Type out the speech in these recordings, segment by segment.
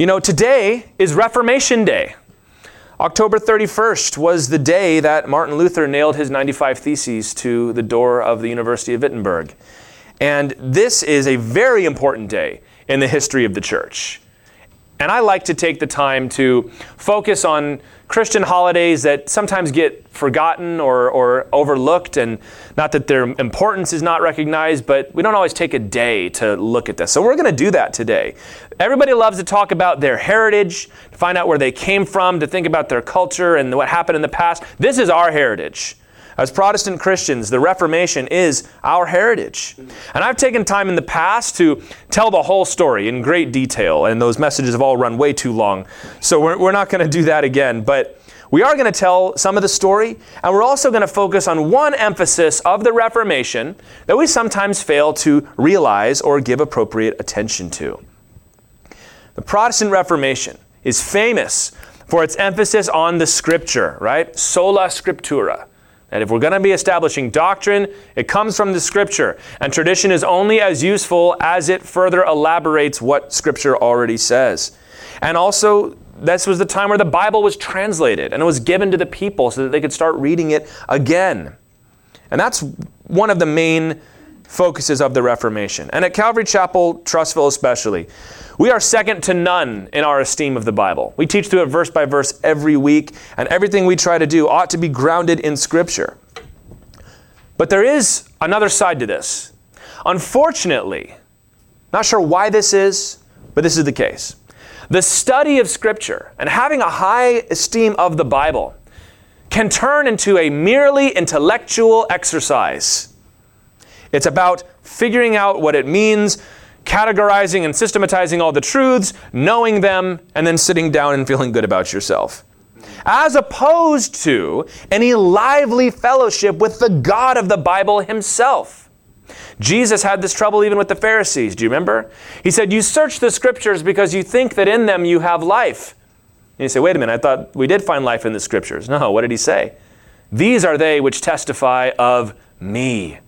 You know, today is Reformation Day. October 31st was the day that Martin Luther nailed his 95 Theses to the door of the University of Wittenberg. And this is a very important day in the history of the church. And I like to take the time to focus on Christian holidays that sometimes get forgotten or, or overlooked, and not that their importance is not recognized, but we don't always take a day to look at this. So we're going to do that today. Everybody loves to talk about their heritage, to find out where they came from, to think about their culture and what happened in the past. This is our heritage. As Protestant Christians, the Reformation is our heritage. And I've taken time in the past to tell the whole story in great detail, and those messages have all run way too long. So we're, we're not going to do that again. But we are going to tell some of the story, and we're also going to focus on one emphasis of the Reformation that we sometimes fail to realize or give appropriate attention to. The Protestant Reformation is famous for its emphasis on the Scripture, right? Sola Scriptura. And if we're going to be establishing doctrine, it comes from the Scripture. And tradition is only as useful as it further elaborates what Scripture already says. And also, this was the time where the Bible was translated and it was given to the people so that they could start reading it again. And that's one of the main focuses of the Reformation. And at Calvary Chapel, Trussville especially, we are second to none in our esteem of the Bible. We teach through it verse by verse every week, and everything we try to do ought to be grounded in Scripture. But there is another side to this. Unfortunately, not sure why this is, but this is the case. The study of Scripture and having a high esteem of the Bible can turn into a merely intellectual exercise. It's about figuring out what it means categorizing and systematizing all the truths, knowing them, and then sitting down and feeling good about yourself. As opposed to any lively fellowship with the God of the Bible himself. Jesus had this trouble even with the Pharisees. Do you remember? He said, You search the scriptures because you think that in them you have life. And you say, Wait a minute, I thought we did find life in the scriptures. No, what did he say? These are they which testify of me.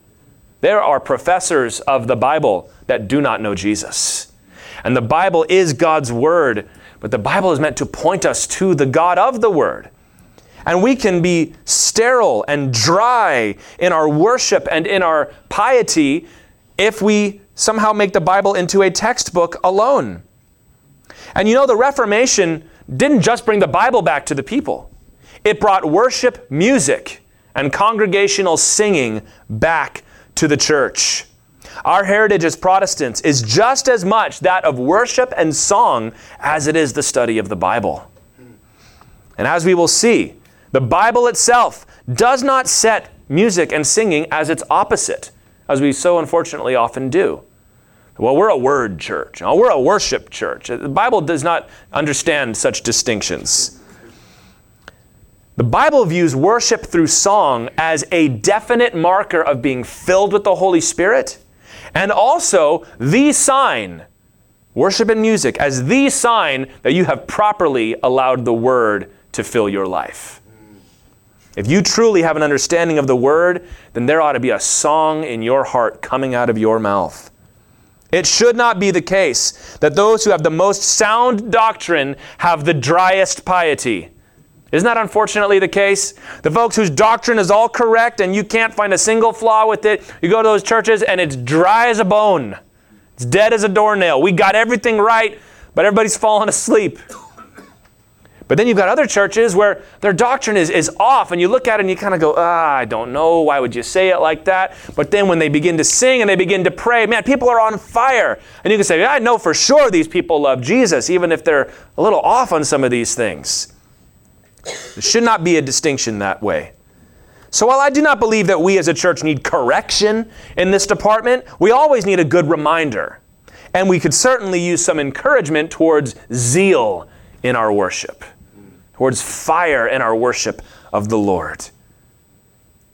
There are professors of the Bible that do not know Jesus. And the Bible is God's Word, but the Bible is meant to point us to the God of the Word. And we can be sterile and dry in our worship and in our piety if we somehow make the Bible into a textbook alone. And you know, the Reformation didn't just bring the Bible back to the people, it brought worship music and congregational singing back to the church. Our heritage as Protestants is just as much that of worship and song as it is the study of the Bible. And as we will see, the Bible itself does not set music and singing as its opposite, as we so unfortunately often do. Well, we're a word church. we're a worship church. The Bible does not understand such distinctions. The Bible views worship through song as a definite marker of being filled with the Holy Spirit and also the sign, worship and music, as the sign that you have properly allowed the Word to fill your life. If you truly have an understanding of the Word, then there ought to be a song in your heart coming out of your mouth. It should not be the case that those who have the most sound doctrine have the driest piety. Isn't that unfortunately the case? The folks whose doctrine is all correct and you can't find a single flaw with it, you go to those churches and it's dry as a bone. It's dead as a doornail. We got everything right, but everybody's falling asleep. But then you've got other churches where their doctrine is, is off, and you look at it and you kind of go, ah, I don't know. Why would you say it like that? But then when they begin to sing and they begin to pray, man, people are on fire. And you can say, I know for sure these people love Jesus, even if they're a little off on some of these things. There should not be a distinction that way. So while I do not believe that we as a church need correction in this department, we always need a good reminder. And we could certainly use some encouragement towards zeal in our worship, towards fire in our worship of the Lord.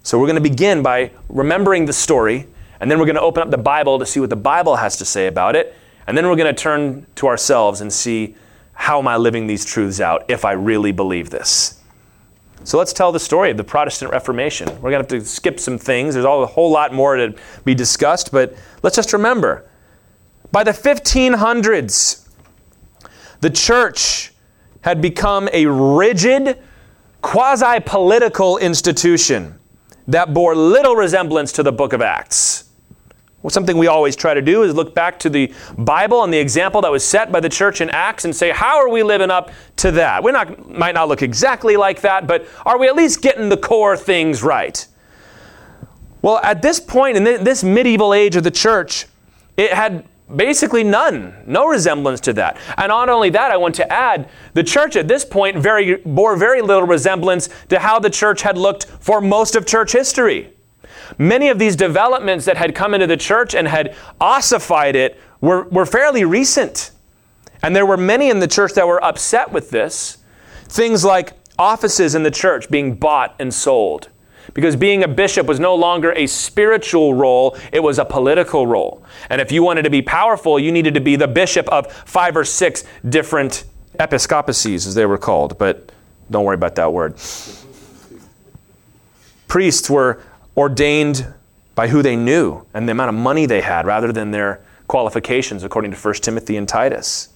So we're going to begin by remembering the story, and then we're going to open up the Bible to see what the Bible has to say about it, and then we're going to turn to ourselves and see how am I living these truths out if I really believe this? So let's tell the story of the Protestant Reformation. We're going to have to skip some things. There's all, a whole lot more to be discussed, but let's just remember by the 1500s, The church had become a rigid, quasi political institution that bore little resemblance to the book of Acts. Well, something we always try to do is look back to the Bible and the example that was set by the church in Acts and say, how are we living up to that? We not, might not look exactly like that, but are we at least getting the core things right? Well, at this point in this medieval age of the church, it had basically none, no resemblance to that. And not only that, I want to add, the church at this point very, bore very little resemblance to how the church had looked for most of church history. Many of these developments that had come into the church and had ossified it were, were fairly recent. And there were many in the church that were upset with this. Things like offices in the church being bought and sold because being a bishop was no longer a spiritual role, it was a political role. And if you wanted to be powerful, you needed to be the bishop of five or six different episcopacies, as they were called. But don't worry about that word. Priests were ordained by who they knew and the amount of money they had rather than their qualifications, according to 1 Timothy and Titus.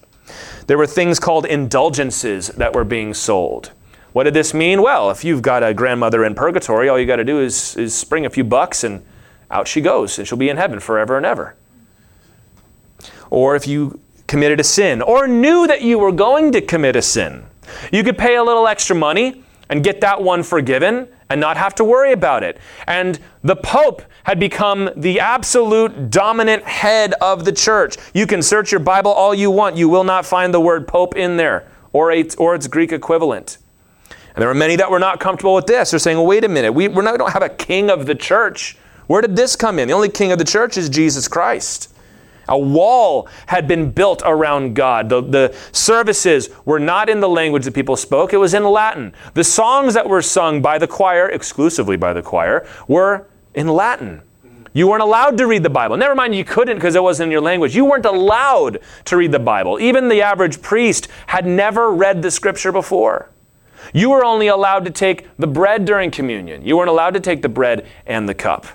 There were things called indulgences that were being sold. What did this mean? Well, if you've got a grandmother in purgatory, all you got to do is, is spring a few bucks and out she goes, and she'll be in heaven forever and ever. Or if you committed a sin, or knew that you were going to commit a sin, you could pay a little extra money and get that one forgiven and not have to worry about it. And the Pope had become the absolute dominant head of the church. You can search your Bible all you want, you will not find the word Pope in there or, its, or its Greek equivalent. And there were many that were not comfortable with this. They're saying, well, wait a minute, we, not, we don't have a king of the church. Where did this come in? The only king of the church is Jesus Christ. A wall had been built around God. The, the services were not in the language that people spoke, it was in Latin. The songs that were sung by the choir, exclusively by the choir, were in Latin. You weren't allowed to read the Bible. Never mind, you couldn't because it wasn't in your language. You weren't allowed to read the Bible. Even the average priest had never read the scripture before. You were only allowed to take the bread during communion. You weren't allowed to take the bread and the cup.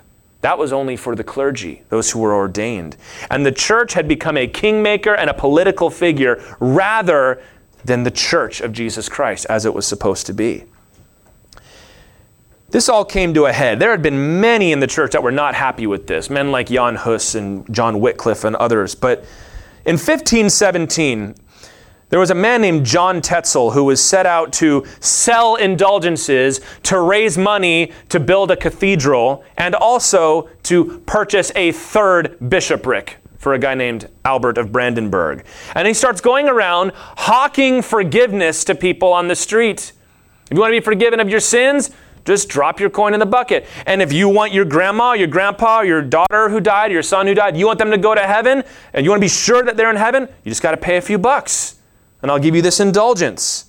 That was only for the clergy, those who were ordained. And the church had become a kingmaker and a political figure rather than the church of Jesus Christ as it was supposed to be. This all came to a head. There had been many in the church that were not happy with this, men like Jan Hus and John Wycliffe and others. But in 1517, there was a man named John Tetzel who was set out to sell indulgences to raise money to build a cathedral and also to purchase a third bishopric for a guy named Albert of Brandenburg. And he starts going around hawking forgiveness to people on the street. If you want to be forgiven of your sins, just drop your coin in the bucket. And if you want your grandma, your grandpa, your daughter who died, your son who died, you want them to go to heaven, and you want to be sure that they're in heaven, you just got to pay a few bucks and I'll give you this indulgence.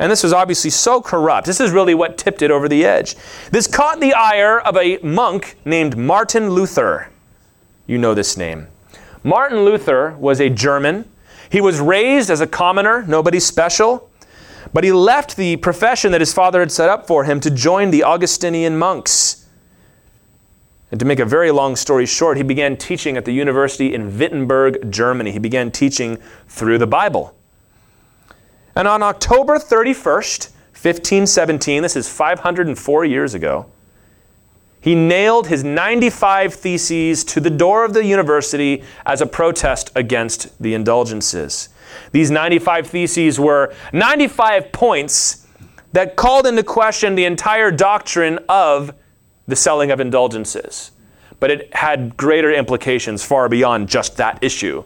And this was obviously so corrupt. This is really what tipped it over the edge. This caught the ire of a monk named Martin Luther. You know this name. Martin Luther was a German. He was raised as a commoner, nobody special. But he left the profession that his father had set up for him to join the Augustinian monks. And to make a very long story short, he began teaching at the university in Wittenberg, Germany. He began teaching through the Bible. And on October 31st, 1517, this is 504 years ago, he nailed his 95 theses to the door of the university as a protest against the indulgences. These 95 theses were 95 points that called into question the entire doctrine of the selling of indulgences. But it had greater implications far beyond just that issue.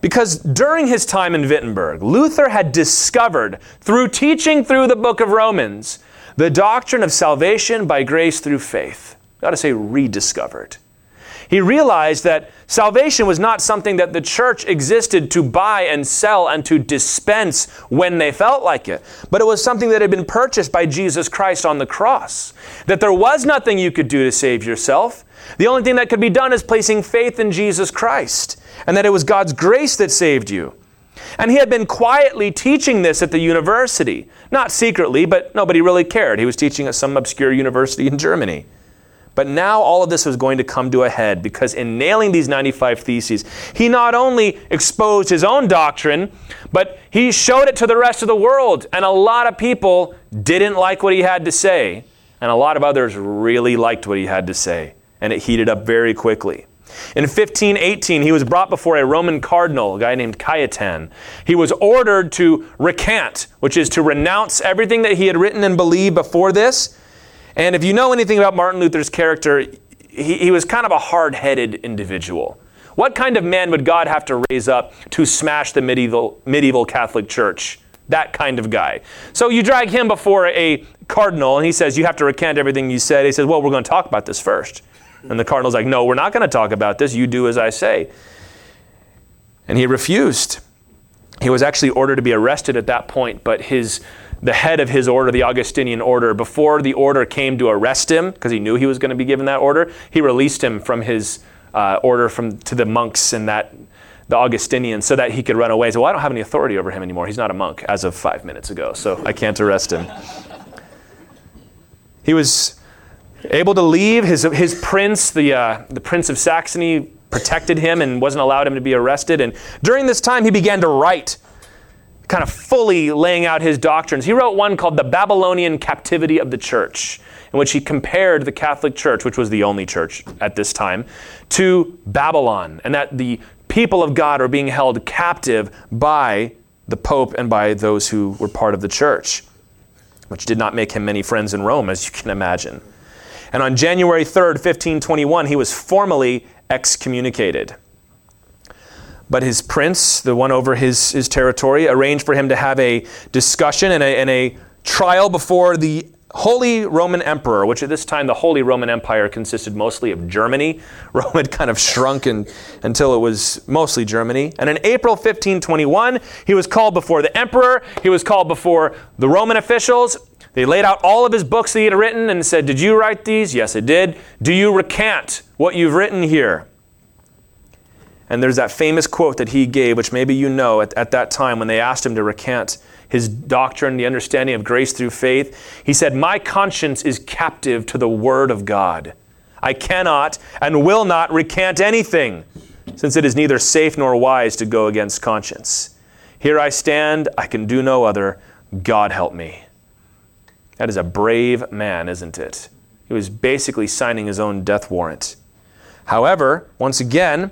Because during his time in Wittenberg, Luther had discovered, through teaching through the book of Romans, the doctrine of salvation by grace through faith. To say rediscovered. He realized that salvation was not something that the church existed to buy and sell and to dispense when they felt like it, but it was something that had been purchased by Jesus Christ on the cross. That there was nothing you could do to save yourself. The only thing that could be done is placing faith in Jesus Christ and that it was God's grace that saved you. And he had been quietly teaching this at the university. Not secretly, but nobody really cared. He was teaching at some obscure university in Germany. But now all of this was going to come to a head because in nailing these 95 theses, he not only exposed his own doctrine, but he showed it to the rest of the world. And a lot of people didn't like what he had to say, and a lot of others really liked what he had to say. And it heated up very quickly. In 1518, he was brought before a Roman cardinal, a guy named Cajetan. He was ordered to recant, which is to renounce everything that he had written and believed before this. And if you know anything about Martin Luther's character, he, he was kind of a hard headed individual. What kind of man would God have to raise up to smash the medieval, medieval Catholic Church? That kind of guy. So you drag him before a cardinal, and he says, You have to recant everything you said. He says, Well, we're going to talk about this first. And the cardinal's like, No, we're not going to talk about this. You do as I say. And he refused. He was actually ordered to be arrested at that point, but his the head of his order, the Augustinian order, before the order came to arrest him, because he knew he was going to be given that order, he released him from his uh, order from to the monks and that the Augustinians so that he could run away. So well, I don't have any authority over him anymore. He's not a monk as of five minutes ago, so I can't arrest him. He was able to leave. His, his prince, the, uh, the prince of Saxony, protected him and wasn't allowed him to be arrested. And during this time, he began to write, kind of fully laying out his doctrines. He wrote one called The Babylonian Captivity of the Church, in which he compared the Catholic Church, which was the only church at this time, to Babylon, and that the people of God are being held captive by the Pope and by those who were part of the church, which did not make him many friends in Rome, as you can imagine. And on January 3rd, 1521, he was formally excommunicated. But his prince, the one over his, his territory, arranged for him to have a discussion and a, and a trial before the Holy Roman Emperor, which at this time the Holy Roman Empire consisted mostly of Germany. Rome had kind of shrunk in, until it was mostly Germany. And in April 1521, he was called before the emperor, he was called before the Roman officials, they laid out all of his books that he had written and said, Did you write these? Yes, I did. Do you recant what you've written here? And there's that famous quote that he gave, which maybe you know at, at that time when they asked him to recant his doctrine, the understanding of grace through faith. He said, My conscience is captive to the Word of God. I cannot and will not recant anything, since it is neither safe nor wise to go against conscience. Here I stand, I can do no other. God help me. That is a brave man, isn't it? He was basically signing his own death warrant. However, once again,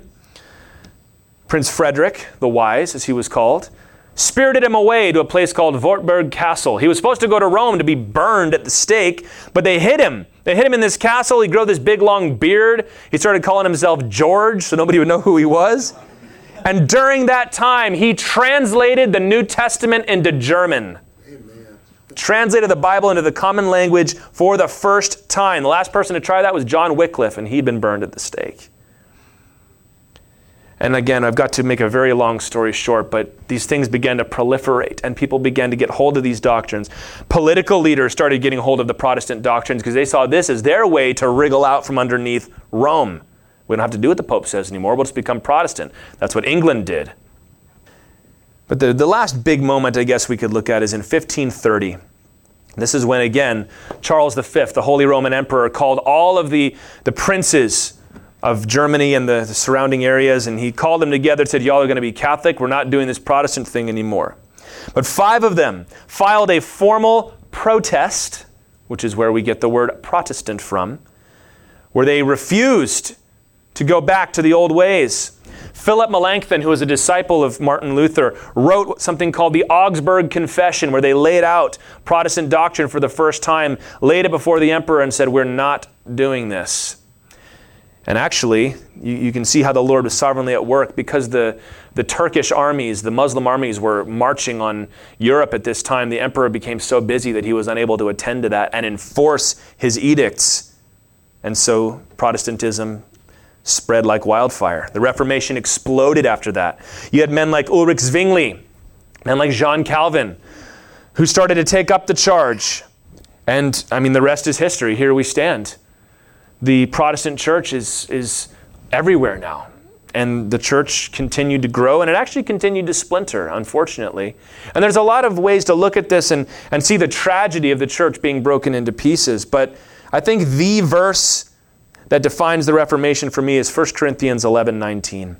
Prince Frederick, the Wise, as he was called, spirited him away to a place called Wartburg Castle. He was supposed to go to Rome to be burned at the stake, but they hid him. They hid him in this castle. He grew this big long beard. He started calling himself George so nobody would know who he was. And during that time, he translated the New Testament into German translated the Bible into the common language for the first time. The last person to try that was John Wycliffe, and he'd been burned at the stake. And again, I've got to make a very long story short, but these things began to proliferate and people began to get hold of these doctrines. Political leaders started getting hold of the Protestant doctrines because they saw this as their way to wriggle out from underneath Rome. We don't have to do what the Pope says anymore, we'll just become Protestant. That's what England did. But the, the last big moment I guess we could look at is in 1530. This is when, again, Charles V, the Holy Roman Emperor, called all of the, the princes of Germany and the, the surrounding areas, and he called them together, and said, Y'all are going to be Catholic. We're not doing this Protestant thing anymore. But five of them filed a formal protest, which is where we get the word Protestant from, where they refused to go back to the old ways. Philip Melanchthon, who was a disciple of Martin Luther, wrote something called the Augsburg Confession, where they laid out Protestant doctrine for the first time, laid it before the emperor, and said, We're not doing this. And actually, you, you, can see how the Lord was sovereignly at work because the, the Turkish armies, the Muslim armies, were marching on Europe at this time. The emperor became so busy that he was unable to attend to that and enforce his edicts. And so Protestantism spread like wildfire. The Reformation exploded after that. You had men like Ulrich Zwingli, men like John Calvin, who started to take up the charge. And I mean, the rest is history. Here we stand. The Protestant church is, is everywhere now. And the church continued to grow, and it actually continued to splinter, unfortunately. And there's a lot of ways to look at this and, and see the tragedy of the church being broken into pieces. But I think the verse that defines the Reformation for me is 1 Corinthians 11 19.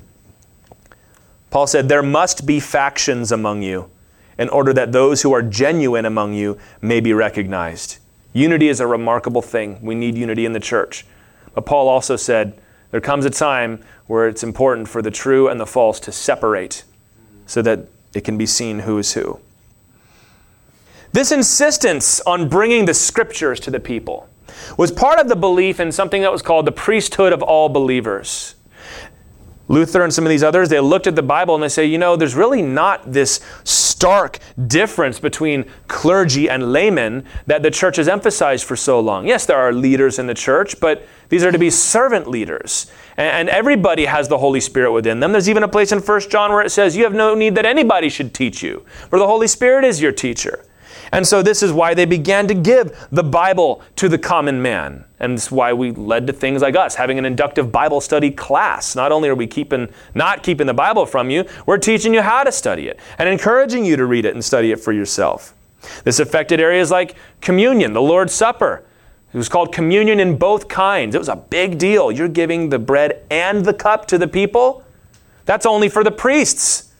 Paul said, There must be factions among you in order that those who are genuine among you may be recognized. Unity is a remarkable thing. We need unity in the church. But Paul also said, There comes a time where it's important for the true and the false to separate so that it can be seen who is who. This insistence on bringing the scriptures to the people was part of the belief in something that was called the priesthood of all believers. Luther and some of these others, they looked at the Bible and they say, you know, there's really not this stark difference between clergy and laymen that the church has emphasized for so long. Yes, there are leaders in the church, but these are to be servant leaders. And everybody has the Holy Spirit within them. There's even a place in 1 John where it says, You have no need that anybody should teach you, for the Holy Spirit is your teacher. And so this is why they began to give the Bible to the common man. And is why we led to things like us having an inductive Bible study class. Not only are we keeping not keeping the Bible from you, we're teaching you how to study it and encouraging you to read it and study it for yourself. This affected areas like communion, the Lord's Supper. It was called communion in both kinds. It was a big deal. You're giving the bread and the cup to the people. That's only for the priests.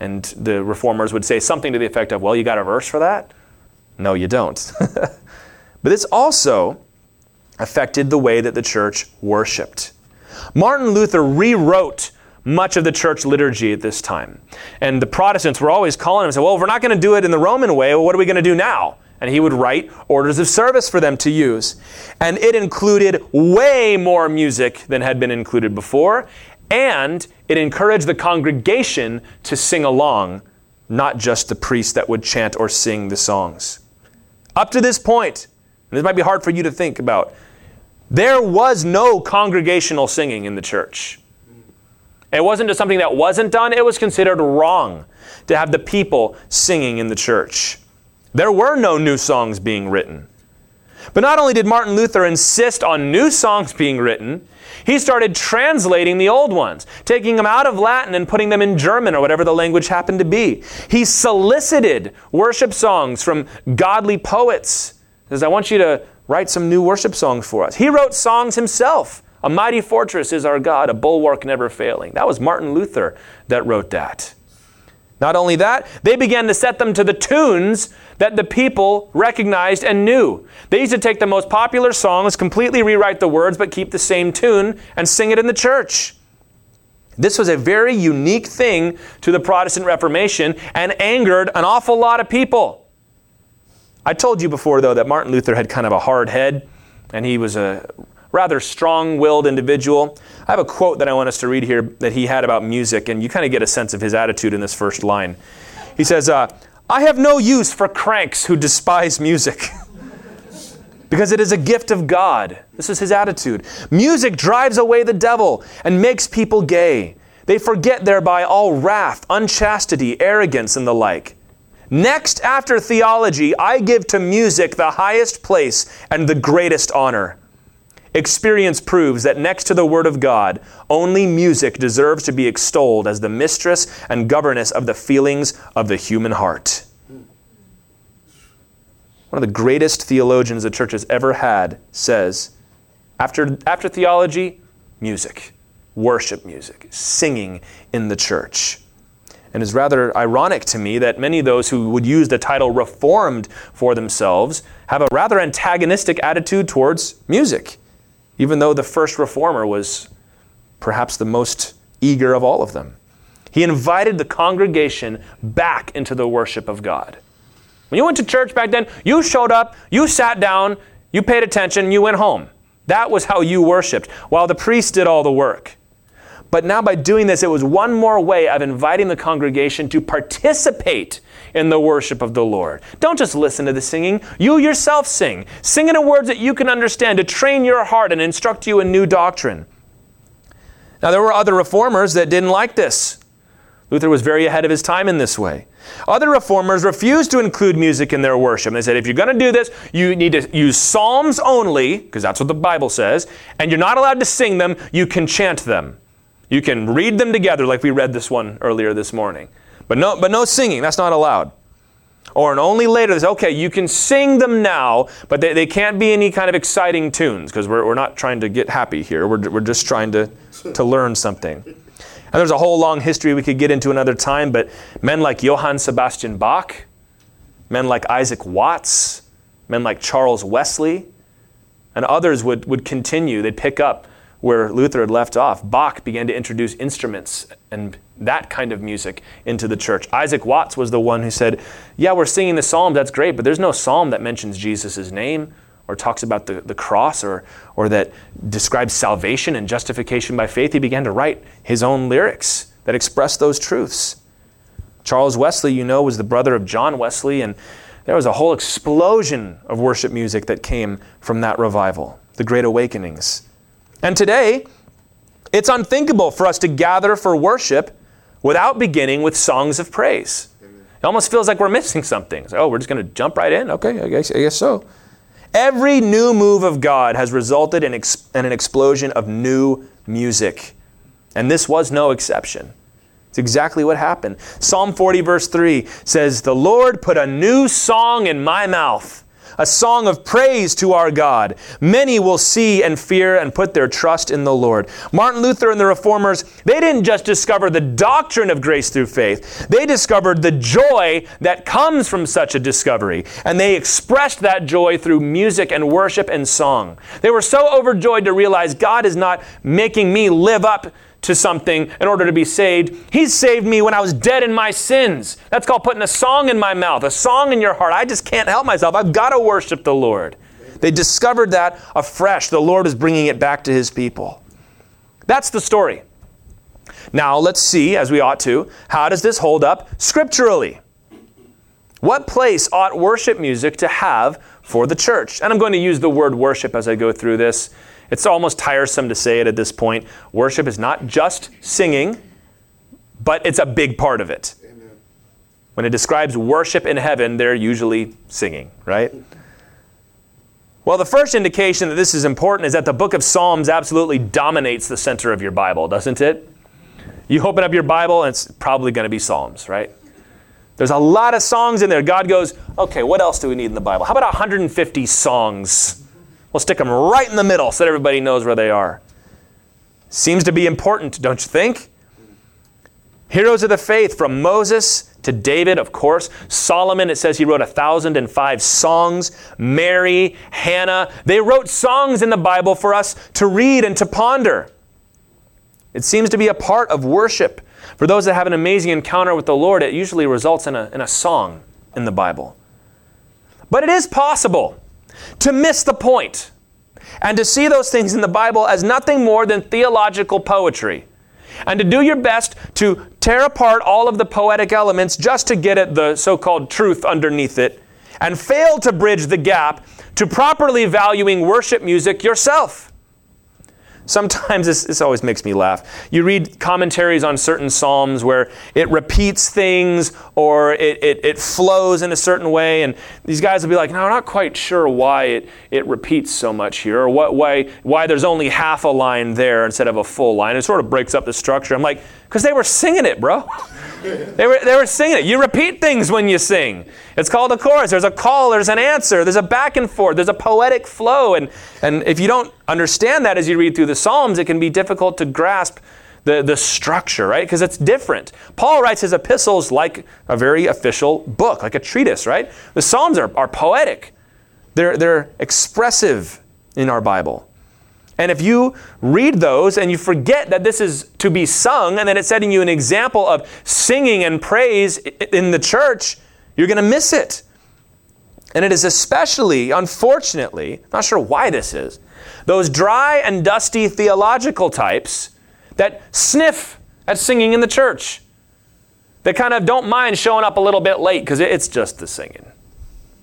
And the reformers would say something to the effect of, well, you got a verse for that? No, you don't. but this also affected the way that the church worshiped. Martin Luther rewrote much of the church liturgy at this time. And the Protestants were always calling him and said, well, if we're not going to do it in the Roman way, well, what are we going to do now? And he would write orders of service for them to use. And it included way more music than had been included before and it encouraged the congregation to sing along, not just the priest that would chant or sing the songs. Up to this point, and this might be hard for you to think about, there was no congregational singing in the church. It wasn't just something that wasn't done, it was considered wrong to have the people singing in the church. There were no new songs being written. But not only did Martin Luther insist on new songs being written, he started translating the old ones, taking them out of Latin and putting them in German or whatever the language happened to be. He solicited worship songs from godly poets. He says, I want you to write some new worship songs for us. He wrote songs himself. A mighty fortress is our God, a bulwark never failing. That was Martin Luther that wrote that. Not only that, they began to set them to the tunes that the people recognized and knew. They used to take the most popular songs, completely rewrite the words, but keep the same tune and sing it in the church. This was a very unique thing to the Protestant Reformation and angered an awful lot of people. I told you before, though, that Martin Luther had kind of a hard head and he was a rather strong willed individual. I have a quote that I want us to read here that he had about music, and you kind of get a sense of his attitude in this first line. He says, uh, I have no use for cranks who despise music. because it is a gift of God. This is his attitude. Music drives away the devil and makes people gay. They forget thereby all wrath, unchastity, arrogance, and the like. Next, after theology, I give to music the highest place and the greatest honor. Experience proves that next to the Word of God, only music deserves to be extolled as the mistress and governess of the feelings of the human heart. One of the greatest theologians the church has ever had says after, after theology, music, worship music, singing in the church. And it's rather ironic to me that many of those who would use the title Reformed for themselves have a rather antagonistic attitude towards music even though the first reformer was perhaps the most eager of all of them. He invited the congregation back into the worship of God. When you went to church back then, you showed up, you sat down, you paid attention, you went home. That was how you worshiped, while the priest did all the work. But now, by doing this, it was one more way of inviting the congregation to participate in the worship of the Lord. Don't just listen to the singing, you yourself sing. Sing in words that you can understand to train your heart and instruct you in new doctrine. Now, there were other reformers that didn't like this. Luther was very ahead of his time in this way. Other reformers refused to include music in their worship. They said, if you're going to do this, you need to use psalms only, because that's what the Bible says, and you're not allowed to sing them, you can chant them. You can read them together, like we read this one earlier this morning. But no, but no singing, that's not allowed. or and only later. They okay, you can sing them now, but they, they can't be any kind of exciting tunes because we're, we're not trying to get happy here. We're, we're just trying to, to learn something. And there's a whole long history we could get into another time, but men like Johann Sebastian Bach, men like Isaac Watts, men like Charles Wesley, and others would, would continue. They'd pick up where Luther had left off. Bach began to introduce instruments and that kind of music into the church. Isaac Watts was the one who said, Yeah, we're singing the Psalms, that's great, but there's no psalm that mentions Jesus' name or talks about the, the cross or, or that describes salvation and justification by faith. He began to write his own lyrics that express those truths. Charles Wesley, you know, was the brother of John Wesley, and there was a whole explosion of worship music that came from that revival, the Great Awakenings. And today, it's unthinkable for us to gather for worship without beginning with songs of praise. It almost feels like we're missing something. oh, we're just going to jump right in? Okay, I guess, I guess so. Every new move of God has resulted in, ex- in an explosion of new music. And this was no exception. It's exactly what happened. Psalm 40, verse 3 says, The Lord put a new song in my mouth, a song of praise to our God. Many will see and fear and put their trust in the Lord. Martin Luther and the Reformers, they didn't just discover the doctrine of grace through faith, they discovered the joy that comes from such a discovery. And they expressed that joy through music and worship and song. They were so overjoyed to realize God is not making me live up to something in order to be saved. He saved me when I was dead in my sins. That's called putting a song in my mouth, a song in your heart. I just can't help myself. I've got to worship the Lord. They discovered that afresh. The Lord is bringing it back to his people. That's the story. Now, let's see, as we ought to, how does this hold up scripturally? What place ought worship music to have for the church? And I'm going to use the word worship as I go through this. It's almost tiresome to say it at this point. Worship is not just singing, but it's a big part of it. Amen. When it describes worship in heaven, they're usually singing, right? Well, the first indication that this is important is that the book of Psalms absolutely dominates the center of your Bible, doesn't it? You open up your Bible, and it's probably going to be Psalms, right? There's a lot of songs in there. God goes, okay, what else do we need in the Bible? How about 150 songs? We'll stick them right in the middle so that everybody knows where they are. Seems to be important, don't you think? Heroes of the faith, from Moses to David, of course. Solomon, it says he wrote a 1,005 songs. Mary, Hannah, they wrote songs in the Bible for us to read and to ponder. It seems to be a part of worship. For those that have an amazing encounter with the Lord, it usually results in a, in a song in the Bible. But it is possible to miss the point and to see those things in the Bible as nothing more than theological poetry. And to do your best to tear apart all of the poetic elements just to get at the so called truth underneath it, and fail to bridge the gap to properly valuing worship music yourself. Sometimes this, this, always makes me laugh. You read commentaries on certain Psalms where it repeats things or it, it, it, flows in a certain way, and these guys will be like, No, I'm not quite sure why it, it repeats so much here, or what, why, why there's only half a line there instead of a full line. It sort of breaks up the structure. I'm like, Because they were singing it, bro. they, were, they were singing it. You repeat things when you sing. It's called a chorus. There's a call, there's an answer, there's a back and forth, there's a poetic flow. And, and if you don't understand that as you read through the Psalms, it can be difficult to grasp the, the structure, right? Because it's different. Paul writes his epistles like a very official book, like a treatise, right? The Psalms are, are poetic, they're, they're expressive in our Bible. And if you read those and you forget that this is to be sung and that it's setting you an example of singing and praise in the church, you're going to miss it. And it is especially, unfortunately, not sure why this is, those dry and dusty theological types that sniff at singing in the church. They kind of don't mind showing up a little bit late because it's just the singing.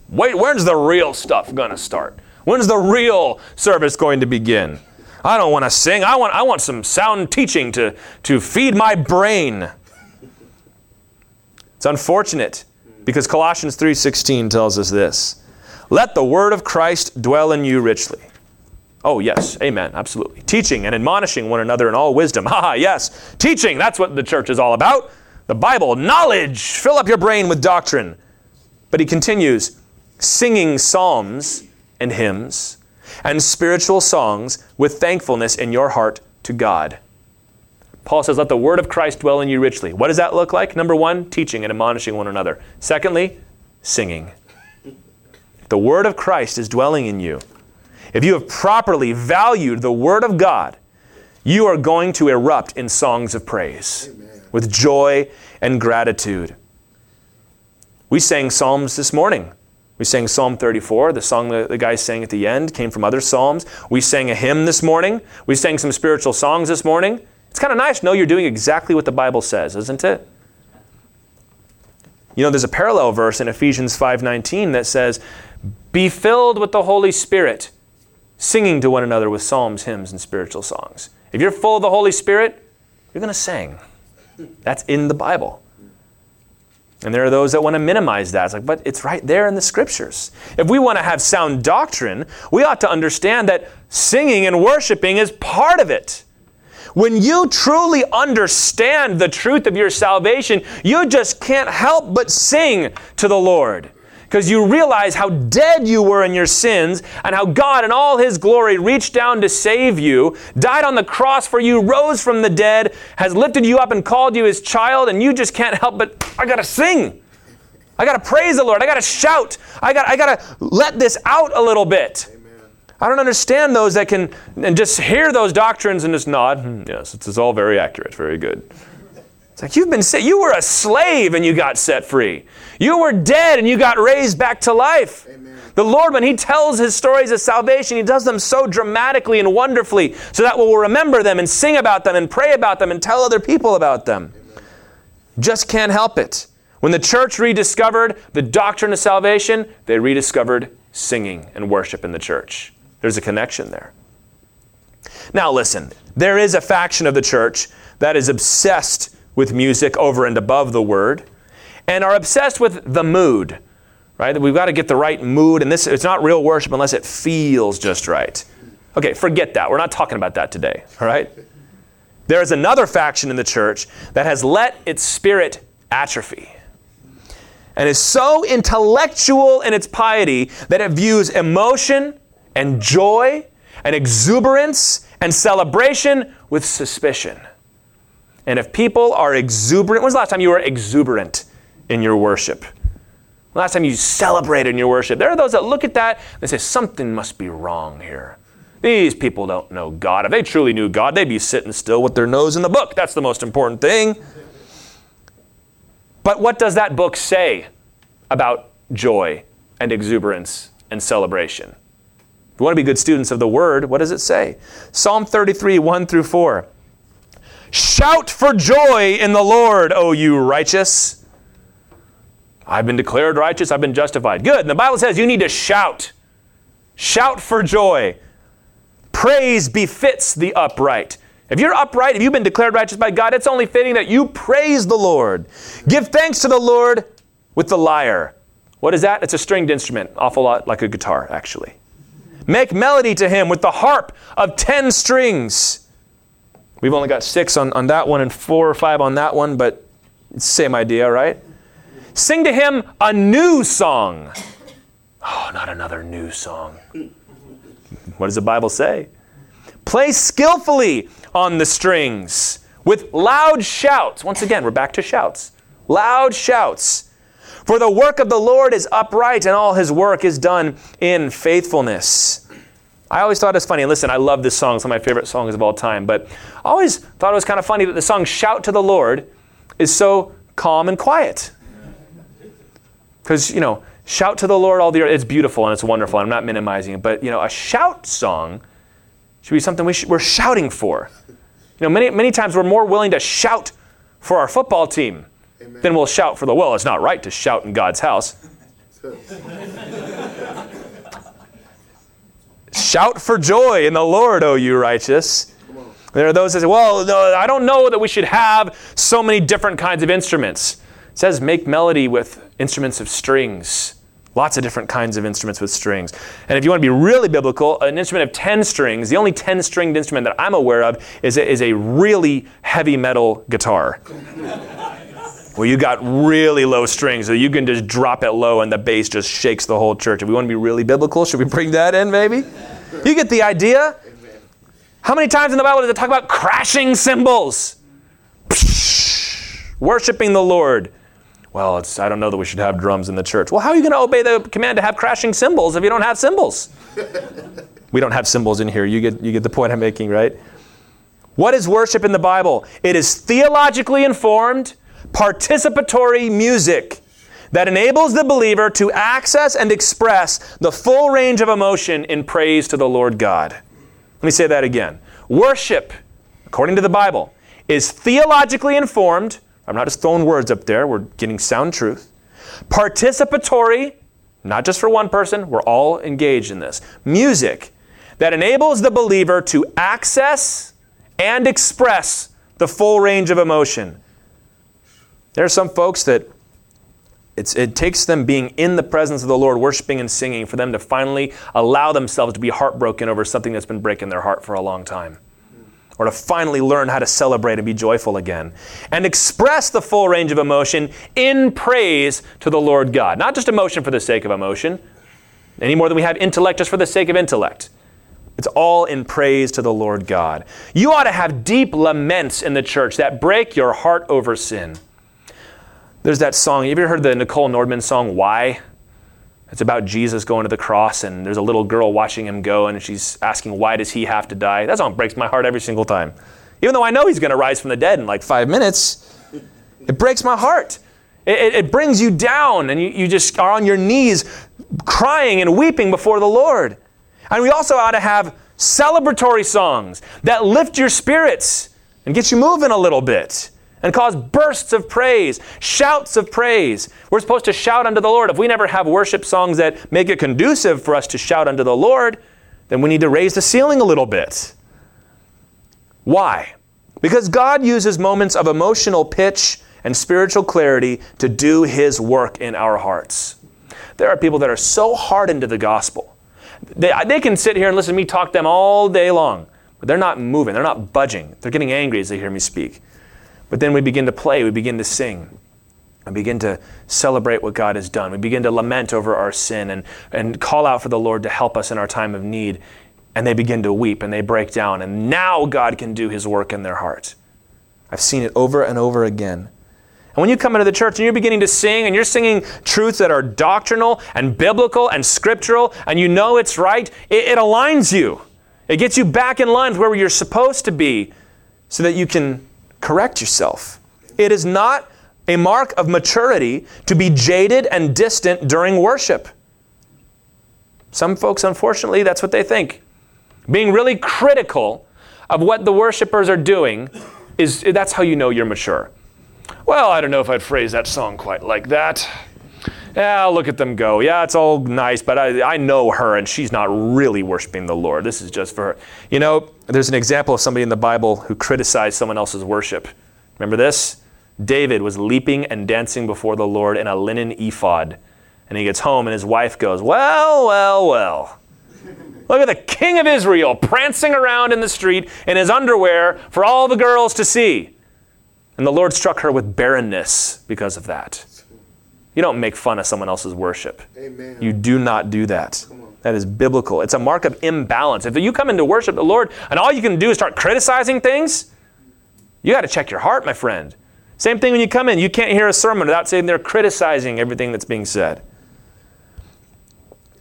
Wait, when's the real stuff going to start? When's the real service going to begin? I don't want to sing. I want, I want some sound teaching to, to feed my brain. It's unfortunate because Colossians 3:16 tells us this. Let the word of Christ dwell in you richly. Oh, yes, amen, absolutely. Teaching and admonishing one another in all wisdom. Ha ha, yes. Teaching, that's what the church is all about. The Bible, knowledge. Fill up your brain with doctrine. But he continues singing psalms and hymns and spiritual songs with thankfulness in your heart to God. Paul says, Let the word of Christ dwell in you richly. What does that look like? Number one, teaching and admonishing one another. Secondly, singing. The word of Christ is dwelling in you. If you have properly valued the word of God, you are going to erupt in songs of praise Amen. with joy and gratitude. We sang Psalms this morning. We sang Psalm 34. The song the, the guy sang at the end came from other Psalms. We sang a hymn this morning. We sang some spiritual songs this morning. It's kind of nice to know you're doing exactly what the Bible says, isn't it? You know, there's a parallel verse in Ephesians 5:19 that says, "Be filled with the Holy Spirit, singing to one another with psalms, hymns, and spiritual songs." If you're full of the Holy Spirit, you're going to sing. That's in the Bible. And there are those that want to minimize that. It's like, but it's right there in the scriptures. If we want to have sound doctrine, we ought to understand that singing and worshiping is part of it. When you truly understand the truth of your salvation, you just can't help but sing to the Lord because you realize how dead you were in your sins and how God, in all His glory, reached down to save you, died on the cross for you, rose from the dead, has lifted you up and called you His child, and you just can't help but, I gotta sing. I gotta praise the Lord. I gotta shout. I gotta, I gotta let this out a little bit. I don't understand those that can and just hear those doctrines and just nod. Hmm, yes, it's all very accurate, very good. It's like you've been set, you were a slave and you got set free. You were dead and you got raised back to life. Amen. The Lord, when He tells His stories of salvation, He does them so dramatically and wonderfully so that we'll remember them and sing about them and pray about them and tell other people about them. Amen. Just can't help it. When the church rediscovered the doctrine of salvation, they rediscovered singing and worship in the church. There's a connection there. Now, listen, there is a faction of the church that is obsessed with music over and above the word and are obsessed with the mood, right? We've got to get the right mood, and this it's not real worship unless it feels just right. Okay, forget that. We're not talking about that today, all right? There is another faction in the church that has let its spirit atrophy and is so intellectual in its piety that it views emotion and joy and exuberance and celebration with suspicion. And if people are exuberant, when's the last time you were exuberant in your worship? Last time you celebrated in your worship. There are those that look at that and say, something must be wrong here. These people don't know God. If they truly knew God, they'd be sitting still with their nose in the book. That's the most important thing. But what does that book say about joy and exuberance and celebration? If you want to be good students of the Word, what does it say? Psalm 33, 1 through 4. Shout for joy in the Lord, O you righteous. I've been declared righteous, I've been justified. Good. And the Bible says you need to shout. Shout for joy. Praise befits the upright. If you're upright, if you've been declared righteous by God, it's only fitting that you praise the Lord. Give thanks to the Lord with the lyre. What is that? It's a stringed instrument, awful lot like a guitar, actually. Make melody to him with the harp of ten strings. We've only got six on, on that one and four or five on that one, but same idea, right? Sing to him a new song. Oh, not another new song. What does the Bible say? Play skillfully on the strings with loud shouts. Once again, we're back to shouts. Loud shouts. For the work of the Lord is upright, and all his work is done in faithfulness. I always thought it was funny. And listen, I love this song. It's one of my favorite songs of all time. But I always thought it was kind of funny that the song Shout to the Lord is so calm and quiet. Because, you know, shout to the Lord all the earth. It's beautiful and it's wonderful. I'm not minimizing it. But, you know, a shout song should be something we sh- we're shouting for. You know, many, many times we're more willing to shout for our football team Amen. than we'll shout for the, well, it's not right to shout in God's house. Shout for joy in the Lord, O you righteous. There are those that say, well, I don't know that we should have so many different kinds of instruments. It says make melody with instruments of strings. Lots of different kinds of instruments with strings. And if you want to be really biblical, an instrument of 10 strings, the only 10 stringed instrument that I'm aware of is a, is a really heavy metal guitar. Where you got really low strings so you can just drop it low and the bass just shakes the whole church. If we want to be really biblical, should we bring that in maybe? You get the idea? How many times in the Bible does it talk about crashing cymbals? Worshipping the Lord. Well, I don't know that we should have drums in the church. Well, how are you going to obey the command to have crashing cymbals if you don't have cymbals? we don't have cymbals in here. You get, you get the point I'm making, right? What is worship in the Bible? It is theologically informed, participatory music that enables the believer to access and express the full range of emotion in praise to the Lord God. Let me say that again. Worship, according to the Bible, is theologically informed. I'm not just throwing words up there, we're getting sound truth. Participatory, not just for one person, we're all engaged in this. Music that enables the believer to access and express the full range of emotion. There are some folks that it's, it takes them being in the presence of the Lord, worshiping and singing, for them to finally allow themselves to be heartbroken over something that's been breaking their heart for a long time. Or to finally learn how to celebrate and be joyful again. And express the full range of emotion in praise to the Lord God. Not just emotion for the sake of emotion, any more than we have intellect just for the sake of intellect. It's all in praise to the Lord God. You ought to have deep laments in the church that break your heart over sin. There's that song. You ever heard the Nichole Nordeman song, Why? It's about Jesus going to the cross, and there's a little girl watching him go, and she's asking, Why does he have to die? That song breaks my heart every single time. Even though I know he's going to rise from the dead in like five minutes, it breaks my heart. It, it, it brings you down, and you, you just are on your knees crying and weeping before the Lord. And we also ought to have celebratory songs that lift your spirits and get you moving a little bit and cause bursts of praise, shouts of praise. We're supposed to shout unto the Lord. If we never have worship songs that make it conducive for us to shout unto the Lord, then we need to raise the ceiling a little bit. Why? Because God uses moments of emotional pitch and spiritual clarity to do His work in our hearts. There are people that are so hardened to the gospel. They, they can sit here and listen to me talk to them all day long, but they're not moving, they're not budging. They're getting angry as they hear me speak. But then we begin to play, we begin to sing. and begin to celebrate what God has done. We begin to lament over our sin and, and call out for the Lord to help us in our time of need. And they begin to weep and they break down. And now God can do his work in their heart. I've seen it over and over again. And when you come into the church and you're beginning to sing and you're singing truths that are doctrinal and biblical and scriptural and you know it's right, it, it aligns you. It gets you back in line where you're supposed to be so that you can correct yourself. It is not a mark of maturity to be jaded and distant during worship. Some folks, unfortunately, that's what they think. Being really critical of what the worshipers are doing is that's how you know you're mature. Well, I don't know if I'd phrase that song quite like that. Yeah, look at them go. Yeah, it's all nice, but I, I know her and she's not really worshiping the Lord. This is just for her. You know, there's an example of somebody in the Bible who criticized someone else's worship. Remember this? David was leaping and dancing before the Lord in a linen ephod. And he gets home and his wife goes, Well, well, well. Look at the king of Israel prancing around in the street in his underwear for all the girls to see. And the Lord struck her with barrenness because of that. You don't make fun of someone else's worship. Amen. You do not do that. That is biblical. It's a mark of imbalance. If you come into worship the Lord and all you can do is start criticizing things, you got to check your heart, my friend. Same thing when you come in. You can't hear a sermon without saying they're criticizing everything that's being said.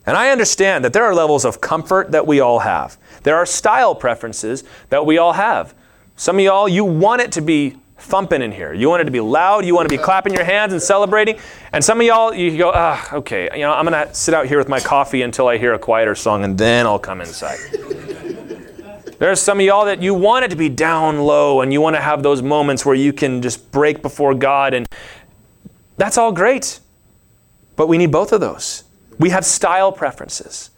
And I understand that there are levels of comfort that we all have. There are style preferences that we all have. Some of y'all, you want it to be thumping in here. You want it to be loud. You want to be clapping your hands and celebrating. And some of y'all, you go, ah, okay, you know, I'm going to sit out here with my coffee until I hear a quieter song, and then I'll come inside. There's some of y'all that you want it to be down low, and you want to have those moments where you can just break before God, and that's all great. But we need both of those. We have style preferences.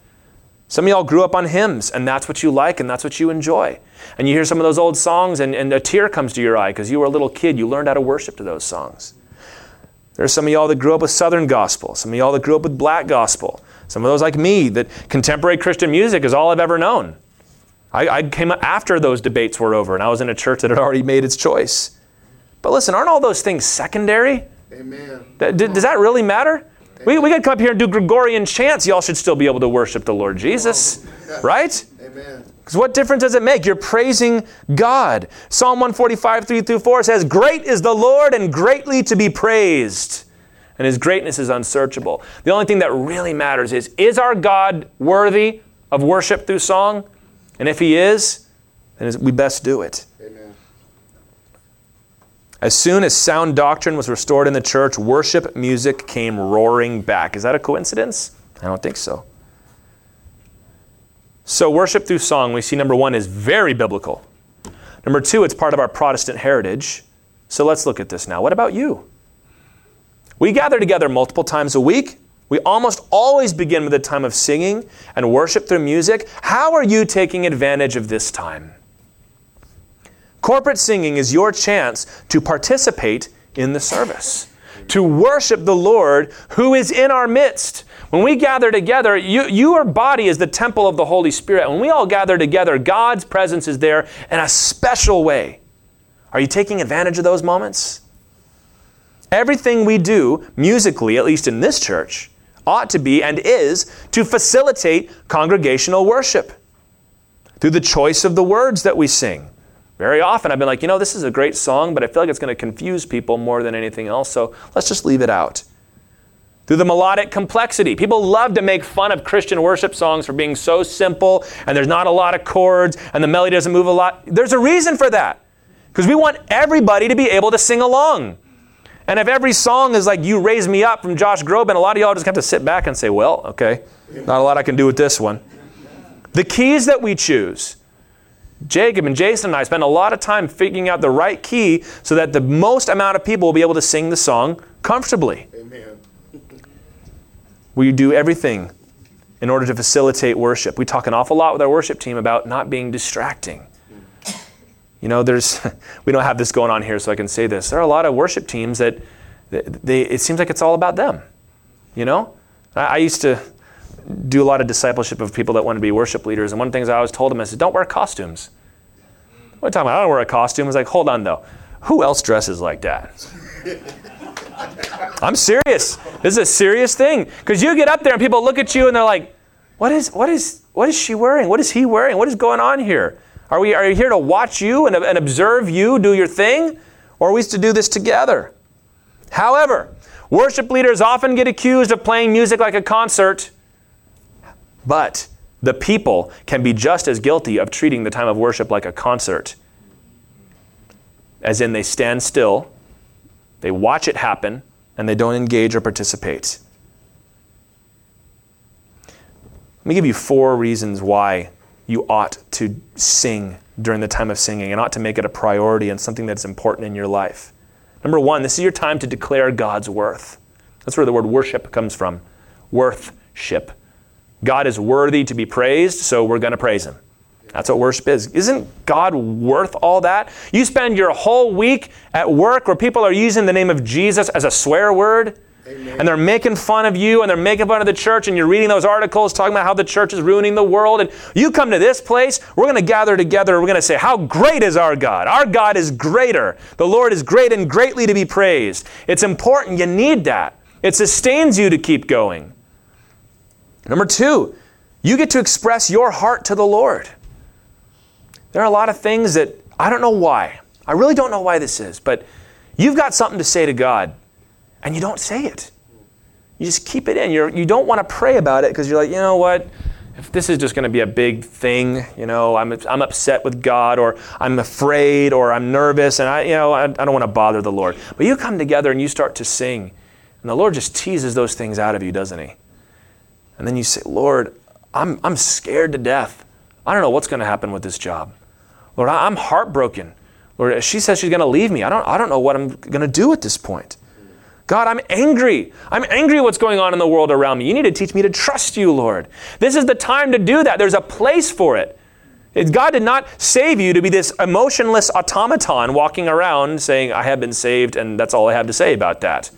Some of y'all grew up on hymns, and that's what you like, and that's what you enjoy. And you hear some of those old songs, and, and a tear comes to your eye because you were a little kid. You learned how to worship to those songs. There's some of y'all that grew up with Southern gospel, some of y'all that grew up with black gospel, some of those like me that contemporary Christian music is all I've ever known. I, I came up after those debates were over, and I was in a church that had already made its choice. But listen, aren't all those things secondary? Amen. Does that really matter? We, we could come up here and do Gregorian chants. Y'all should still be able to worship the Lord Jesus, right? Amen. Because what difference does it make? You're praising God. Psalm 145, 3 through 4 says, Great is the Lord and greatly to be praised, and his greatness is unsearchable. The only thing that really matters is, is our God worthy of worship through song? And if he is, then we best do it. As soon as sound doctrine was restored in the church, worship music came roaring back. Is that a coincidence? I don't think so. So, worship through song, we see number one is very biblical. Number two, it's part of our Protestant heritage. So, let's look at this now. What about you? We gather together multiple times a week. We almost always begin with a time of singing and worship through music. How are you taking advantage of this time? Corporate singing is your chance to participate in the service, to worship the Lord who is in our midst. When we gather together, you, your body is the temple of the Holy Spirit. When we all gather together, God's presence is there in a special way. Are you taking advantage of those moments? Everything we do musically, at least in this church, ought to be and is to facilitate congregational worship through the choice of the words that we sing. Very often I've been like, you know, this is a great song, but I feel like it's going to confuse people more than anything else, so let's just leave it out. Through the melodic complexity. People love to make fun of Christian worship songs for being so simple and there's not a lot of chords and the melody doesn't move a lot. There's a reason for that. Because we want everybody to be able to sing along. And if every song is like You Raise Me Up from Josh Groban, a lot of y'all just have to sit back and say, Well, okay, not a lot I can do with this one. The keys that we choose. Jacob and Jason and I spend a lot of time figuring out the right key so that the most amount of people will be able to sing the song comfortably. Amen. We do everything in order to facilitate worship. We talk an awful lot with our worship team about not being distracting. You know, there's we don't have this going on here, so I can say this. There are a lot of worship teams that they, it seems like it's all about them. You know, I, I used to do a lot of discipleship of people that want to be worship leaders, and one of the things I always told them is, don't wear costumes. What are you talking about? I don't wear a costume. It's like, hold on though, who else dresses like that? I'm serious. This is a serious thing because you get up there and people look at you and they're like, what is what is what is she wearing? What is he wearing? What is going on here? Are we are you here to watch you and, and observe you do your thing? Or are we to do this together? However, worship leaders often get accused of playing music like a concert, but the people can be just as guilty of treating the time of worship like a concert. As in, they stand still, they watch it happen, and they don't engage or participate. Let me give you four reasons why you ought to sing during the time of singing and ought to make it a priority and something that's important in your life. Number one, this is your time to declare God's worth. That's where the word worship comes from. Worthship. God is worthy to be praised, so we're going to praise him. That's what worship is. Isn't God worth all that? You spend your whole week at work where people are using the name of Jesus as a swear word. And they're making fun of you and they're making fun of the church, and you're reading those articles talking about how the church is ruining the world. And you come to this place, we're going to gather together, we're going to say, How great is our God? Our God is greater. The Lord is great and greatly to be praised. It's important. You need that, it sustains you to keep going. Number two, you get to express your heart to the Lord. There are a lot of things that I don't know why. I really don't know why this is, but you've got something to say to God and you don't say it. You just keep it in. You're, you don't want to pray about it because you're like, you know what? If this is just going to be a big thing, you know, I'm, I'm upset with God or I'm afraid or I'm nervous and I, you know, I, I don't want to bother the Lord. But you come together and you start to sing and the Lord just teases those things out of you, doesn't He? And then you say, Lord, I'm, I'm scared to death. I don't know what's going to happen with this job. Lord, I'm heartbroken. Lord, she says she's going to leave me. I don't, I don't know what I'm going to do at this point. God, I'm angry. I'm angry what's going on in the world around me. You need to teach me to trust you, Lord. This is the time to do that. There's a place for it. God did not save you to be this emotionless automaton walking around saying, I have been saved, and that's all I have to say about that.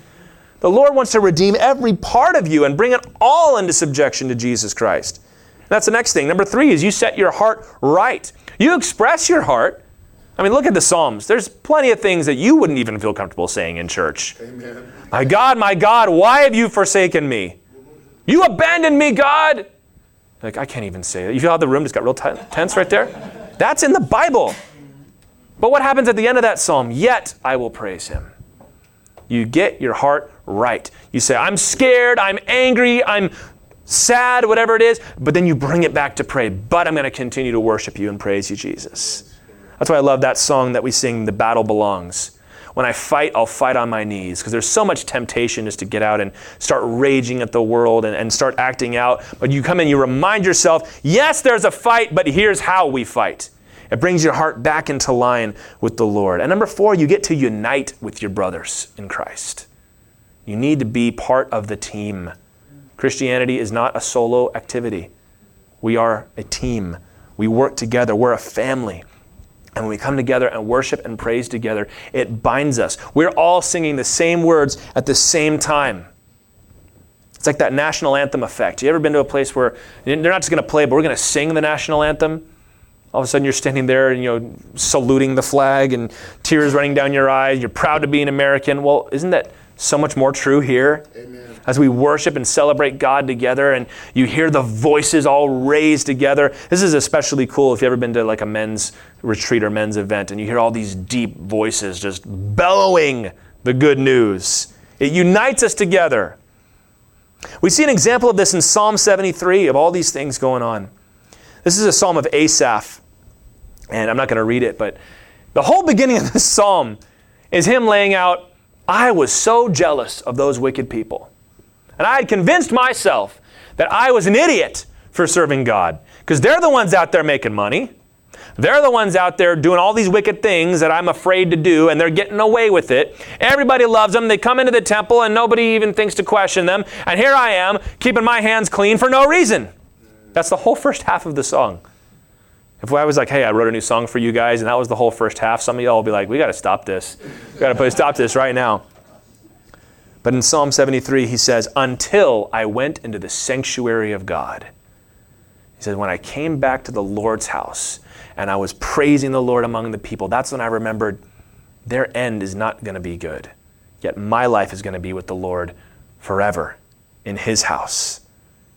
The Lord wants to redeem every part of you and bring it all into subjection to Jesus Christ. That's the next thing. Number three is you set your heart right. You express your heart, I mean, look at the Psalms. There's plenty of things that you wouldn't even feel comfortable saying in church. Amen. My God, my God, why have you forsaken me? You abandoned me, God. Like, I can't even say that. You feel how the room just got real t- tense right there? That's in the Bible. But what happens at the end of that psalm? Yet I will praise him. You get your heart right. You say, I'm scared, I'm angry, I'm sad, whatever it is, but then you bring it back to pray. But I'm going to continue to worship you and praise you, Jesus. That's why I love that song that we sing, The Battle Belongs. When I fight, I'll fight on my knees because there's so much temptation just to get out and start raging at the world and, and start acting out. But you come in, you remind yourself, yes, there's a fight, but here's how we fight. It brings your heart back into line with the Lord. And number four, you get to unite with your brothers in Christ. You need to be part of the team. Christianity is not a solo activity. We are a team. We work together. We're a family. And when we come together and worship and praise together, it binds us. We're all singing the same words at the same time. It's like that national anthem effect. You ever been to a place where they're not just going to play, but we're going to sing the national anthem? All of a sudden, you're standing there and you know saluting the flag, and tears running down your eyes. You're proud to be an American. Well, isn't that so much more true here? Amen as we worship and celebrate God together and you hear the voices all raised together. This is especially cool if you've ever been to like a men's retreat or men's event and you hear all these deep voices just bellowing the good news. It unites us together. We see an example of this in Psalm 73 of all these things going on. This is a psalm of Asaph, and I'm not going to read it, but the whole beginning of this psalm is him laying out, I was so jealous of those wicked people. And I had convinced myself that I was an idiot for serving God because they're the ones out there making money. They're the ones out there doing all these wicked things that I'm afraid to do, and they're getting away with it. Everybody loves them. They come into the temple, and nobody even thinks to question them. And here I am, keeping my hands clean for no reason. That's the whole first half of the song. If I was like, hey, I wrote a new song for you guys, and that was the whole first half, some of y'all will be like, we got to stop this. We got to put stop to this right now. But in Psalm 73, he says, Until I went into the sanctuary of God. He says, When I came back to the Lord's house and I was praising the Lord among the people, that's when I remembered their end is not going to be good. Yet my life is going to be with the Lord forever in his house.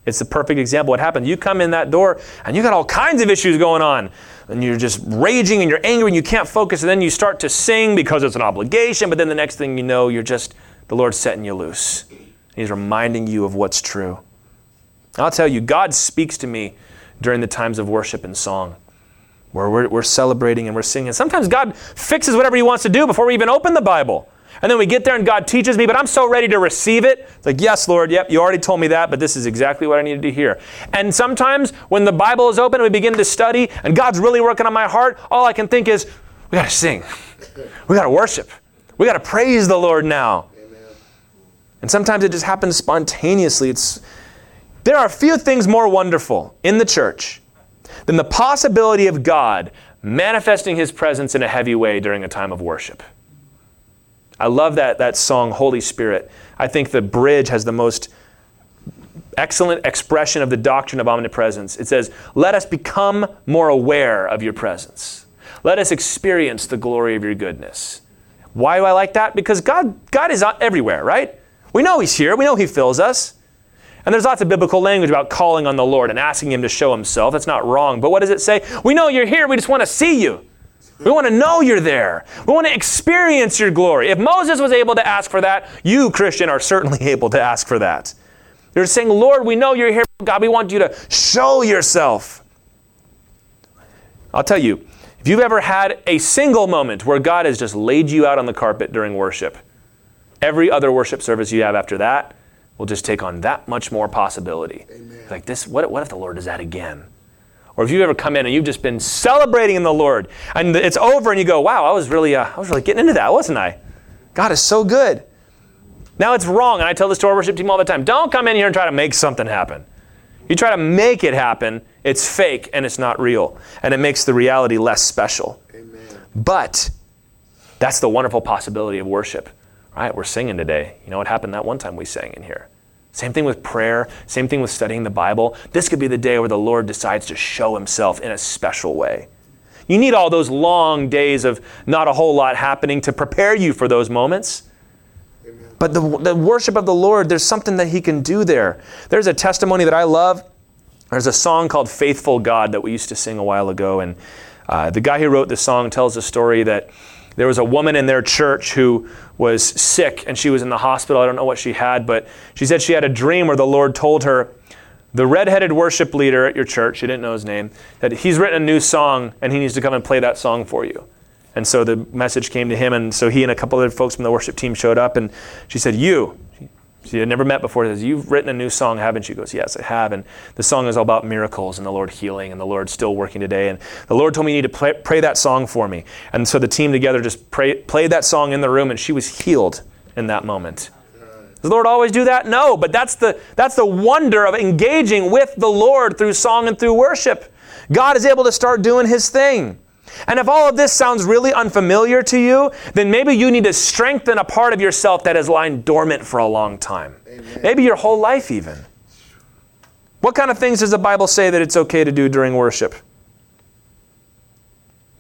It's the perfect example. What happened? You come in that door and you got all kinds of issues going on. And you're just raging and you're angry and you can't focus. And then you start to sing because it's an obligation. But then the next thing you know, you're just the Lord's setting you loose. He's reminding you of what's true. I'll tell you, God speaks to me during the times of worship and song where we're, we're celebrating and we're singing. Sometimes God fixes whatever He wants to do before we even open the Bible. And then we get there and God teaches me, but I'm so ready to receive it. It's like, yes, Lord, yep, you already told me that, but this is exactly what I needed to hear. And sometimes when the Bible is open and we begin to study and God's really working on my heart, all I can think is, we got to sing. We got to worship. We got to praise the Lord now. And sometimes it just happens spontaneously. It's, there are few things more wonderful in the church than the possibility of God manifesting his presence in a heavy way during a time of worship. I love that, that song, Holy Spirit. I think the bridge has the most excellent expression of the doctrine of omnipresence. It says, Let us become more aware of your presence. Let us experience the glory of your goodness. Why do I like that? Because God, God is everywhere, right? We know He's here, we know He fills us. And there's lots of biblical language about calling on the Lord and asking Him to show Himself. That's not wrong. But what does it say? We know you're here, we just want to see you. We want to know you're there. We want to experience your glory. If Moses was able to ask for that, you, Christian, are certainly able to ask for that. They're saying, Lord, we know you're here. God, we want you to show yourself. I'll tell you, if you've ever had a single moment where God has just laid you out on the carpet during worship, Every other worship service you have after that will just take on that much more possibility. Amen. Like this, what, what if the Lord does that again? Or if you've ever come in and you've just been celebrating in the Lord, and it's over, and you go, "Wow, I was really, uh, I was really getting into that, wasn't I? God is so good." Now it's wrong, and I tell this to our worship team all the time: Don't come in here and try to make something happen. You try to make it happen, it's fake and it's not real, and it makes the reality less special. Amen. But that's the wonderful possibility of worship. Right, we're singing today. You know what happened that one time we sang in here? Same thing with prayer, same thing with studying the Bible. This could be the day where the Lord decides to show himself in a special way. You need all those long days of not a whole lot happening to prepare you for those moments. But the, the worship of the Lord, there's something that He can do there. There's a testimony that I love. There's a song called Faithful God that we used to sing a while ago. And uh, the guy who wrote the song tells a story that there was a woman in their church who was sick and she was in the hospital. I don't know what she had, but she said she had a dream where the Lord told her, the redheaded worship leader at your church, you didn't know his name, that he's written a new song and he needs to come and play that song for you. And so the message came to him, and so he and a couple other folks from the worship team showed up, and she said, You, she had never met before. Says, You've written a new song, haven't you? Goes, Yes, I have. And the song is all about miracles and the Lord healing and the Lord still working today. And the Lord told me you need to play, pray that song for me. And so the team together just pray, played that song in the room, and she was healed in that moment. Does the Lord always do that? No, but that's the, that's the wonder of engaging with the Lord through song and through worship. God is able to start doing His thing. And if all of this sounds really unfamiliar to you, then maybe you need to strengthen a part of yourself that has lying dormant for a long time. Amen. Maybe your whole life, even. What kind of things does the Bible say that it's okay to do during worship?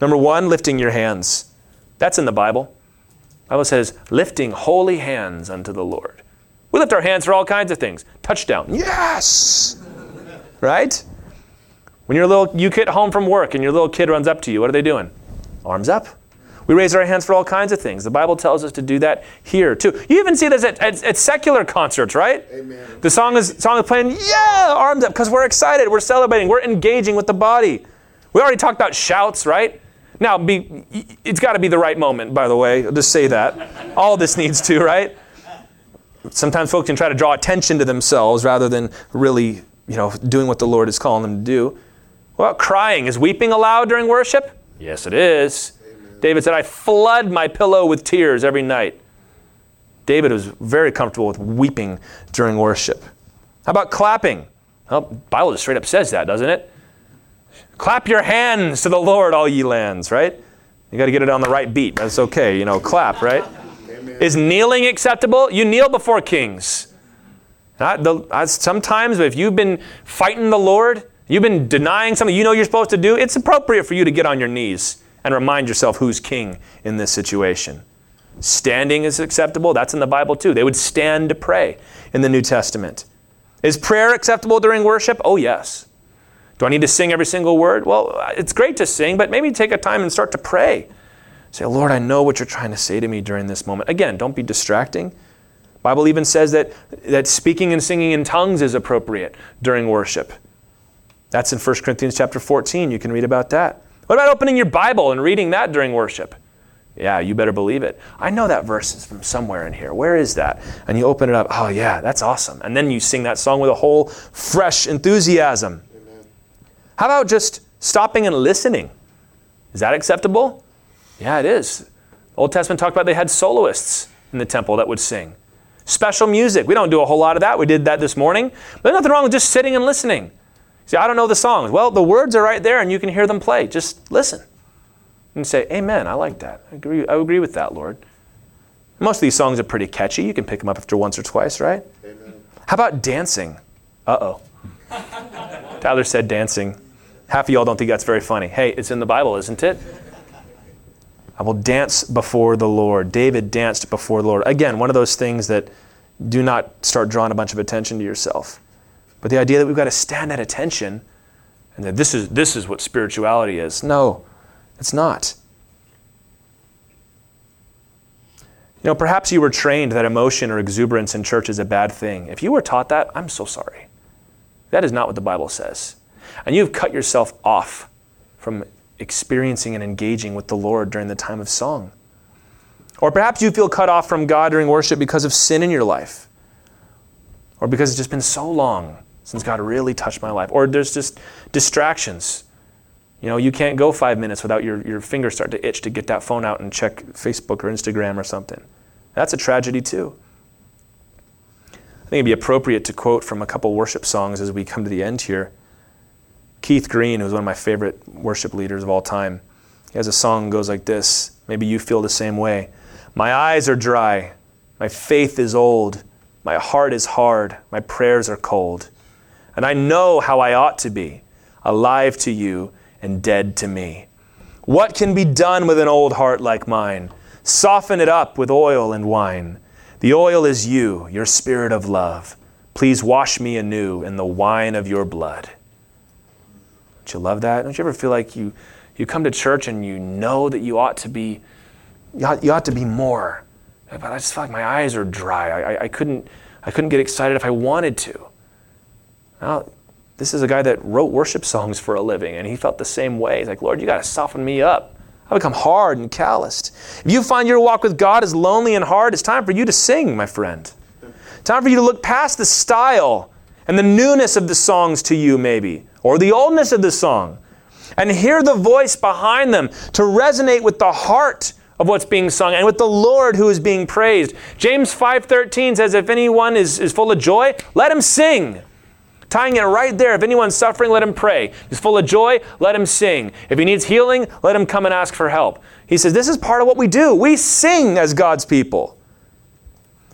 Number one, lifting your hands. That's in the Bible. The Bible says, lifting holy hands unto the Lord. We lift our hands for all kinds of things. Touchdown. Yes! right? When you're a little, you get home from work and your little kid runs up to you, what are they doing? Arms up. We raise our hands for all kinds of things. The Bible tells us to do that here too. You even see this at, at, at secular concerts, right? Amen. The song is song is playing, yeah, arms up, because we're excited, we're celebrating, we're engaging with the body. We already talked about shouts, right? Now, be, it's got to be the right moment, by the way. I'll just say that. All this needs to, right? Sometimes folks can try to draw attention to themselves rather than really, you know, doing what the Lord is calling them to do. What about crying? Is weeping allowed during worship? Yes, it is. Amen. David said, I flood my pillow with tears every night. David was very comfortable with weeping during worship. How about clapping? Well, the Bible just straight up says that, doesn't it? Clap your hands to the Lord, all ye lands, right? You got to get it on the right beat. That's okay, you know, clap, right? Amen. Is kneeling acceptable? You kneel before kings. Not the, sometimes, if you've been fighting the Lord, You've been denying something you know you're supposed to do. It's appropriate for you to get on your knees and remind yourself who's king in this situation. Standing is acceptable. That's in the Bible too. They would stand to pray in the New Testament. Is prayer acceptable during worship? Oh, yes. Do I need to sing every single word? Well, it's great to sing, but maybe take a time and start to pray. Say, Lord, I know what you're trying to say to me during this moment. Again, don't be distracting. Bible even says that, that speaking and singing in tongues is appropriate during worship. That's in 1 Corinthians chapter 14. You can read about that. What about opening your Bible and reading that during worship? Yeah, you better believe it. I know that verse is from somewhere in here. Where is that? And you open it up. Oh, yeah, that's awesome. And then you sing that song with a whole fresh enthusiasm. Amen. How about just stopping and listening? Is that acceptable? Yeah, it is. Old Testament talked about they had soloists in the temple that would sing. Special music. We don't do a whole lot of that. We did that this morning. But there's nothing wrong with just sitting and listening. See, I don't know the songs. Well, the words are right there and you can hear them play. Just listen and say, Amen. I like that. I agree, I agree with that, Lord. Most of these songs are pretty catchy. You can pick them up after once or twice, right? Amen. How about dancing? Uh oh. Tyler said dancing. Half of y'all don't think that's very funny. Hey, it's in the Bible, isn't it? I will dance before the Lord. David danced before the Lord. Again, one of those things that do not start drawing a bunch of attention to yourself. But the idea that we've got to stand at attention and that this is, this is what spirituality is. No, it's not. You know, perhaps you were trained that emotion or exuberance in church is a bad thing. If you were taught that, I'm so sorry. That is not what the Bible says. And you've cut yourself off from experiencing and engaging with the Lord during the time of song. Or perhaps you feel cut off from God during worship because of sin in your life, or because it's just been so long since God really touched my life. Or there's just distractions. You know, you can't go five minutes without your, your fingers start to itch to get that phone out and check Facebook or Instagram or something. That's a tragedy too. I think it'd be appropriate to quote from a couple worship songs as we come to the end here. Keith Green, who's one of my favorite worship leaders of all time, he has a song that goes like this. Maybe you feel the same way. My eyes are dry, my faith is old, my heart is hard, my prayers are cold and I know how I ought to be alive to you and dead to me. What can be done with an old heart like mine? Soften it up with oil and wine. The oil is you, your spirit of love. Please wash me anew in the wine of your blood. Don't you love that? Don't you ever feel like you, you come to church and you know that you ought to be, you ought, you ought to be more? But I just feel like my eyes are dry. I, I, I couldn't, I couldn't get excited if I wanted to. Well, this is a guy that wrote worship songs for a living, and he felt the same way. He's like, Lord, you got to soften me up. I become hard and calloused. If you find your walk with God is lonely and hard, it's time for you to sing, my friend. Time for you to look past the style and the newness of the songs to you, maybe, or the oldness of the song, and hear the voice behind them to resonate with the heart of what's being sung and with the Lord who is being praised. James 5:13 says, If anyone is, is full of joy, let him sing. Tying it right there. If anyone's suffering, let him pray. If he's full of joy, let him sing. If he needs healing, let him come and ask for help. He says, This is part of what we do. We sing as God's people.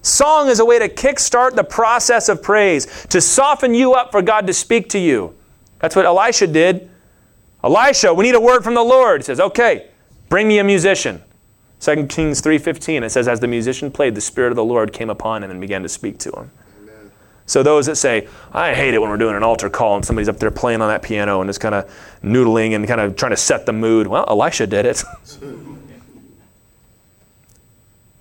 Song is a way to kickstart the process of praise, to soften you up for God to speak to you. That's what Elisha did. Elisha, we need a word from the Lord. He says, Okay, bring me a musician. 2 Kings 3:15 it says as the musician played the spirit of the Lord came upon him and began to speak to him. So those that say, I hate it when we're doing an altar call and somebody's up there playing on that piano and just kind of noodling and kind of trying to set the mood. Well, Elisha did it.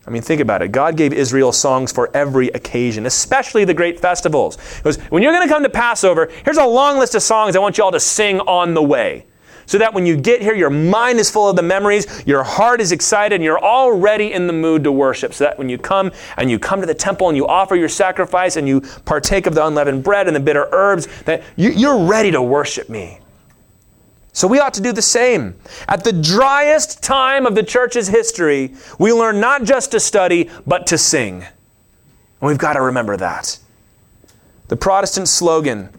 I mean, think about it. God gave Israel songs for every occasion, especially the great festivals. Was, when you're going to come to Passover, here's a long list of songs I want you all to sing on the way so that when you get here, your mind is full of the memories, your heart is excited, and you're already in the mood to worship. So that when you come and you come to the temple and you offer your sacrifice and you partake of the unleavened bread and the bitter herbs, that you're ready to worship me. So we ought to do the same. At the driest time of the church's history, we learn not just to study, but to sing. And we've got to remember that. The Protestant slogan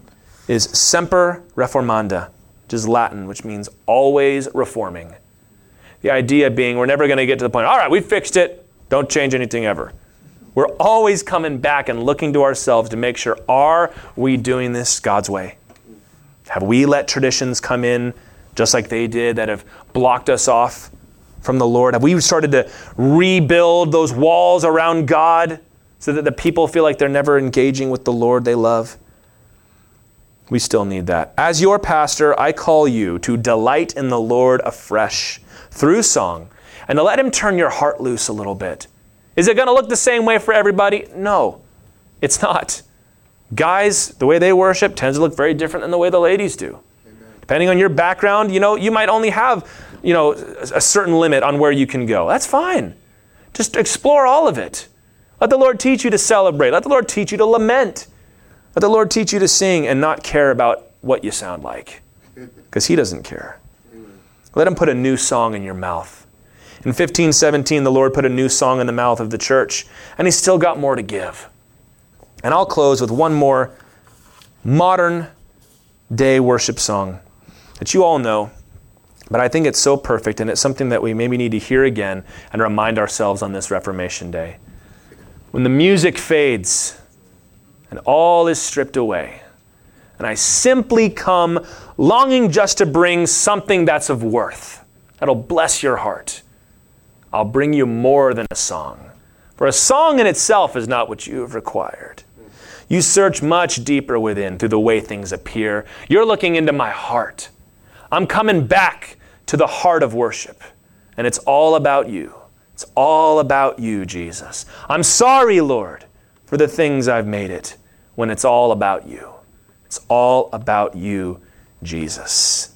is Semper Reformanda is Latin, which means always reforming. The idea being we're never going to get to the point, all right, we fixed it, don't change anything ever. We're always coming back and looking to ourselves to make sure are we doing this God's way? Have we let traditions come in just like they did that have blocked us off from the Lord? Have we started to rebuild those walls around God so that the people feel like they're never engaging with the Lord they love? We still need that. As your pastor, I call you to delight in the Lord afresh through song and to let Him turn your heart loose a little bit. Is it going to look the same way for everybody? No, it's not. Guys, the way they worship tends to look very different than the way the ladies do. Amen. Depending on your background, you know, you might only have, you know, a certain limit on where you can go. That's fine. Just explore all of it. Let the Lord teach you to celebrate. Let the Lord teach you to lament. Let the Lord teach you to sing and not care about what you sound like, because He doesn't care. Let Him put a new song in your mouth. In 1517, the Lord put a new song in the mouth of the church, and He's still got more to give. And I'll close with one more modern day worship song that you all know, but I think it's so perfect, and it's something that we maybe need to hear again and remind ourselves on this Reformation Day. When the music fades, and all is stripped away. And I simply come longing just to bring something that's of worth, that'll bless your heart. I'll bring you more than a song. For a song in itself is not what you have required. You search much deeper within through the way things appear. You're looking into my heart. I'm coming back to the heart of worship. And it's all about you. It's all about you, Jesus. I'm sorry, Lord, for the things I've made it when it's all about you. It's all about you, Jesus.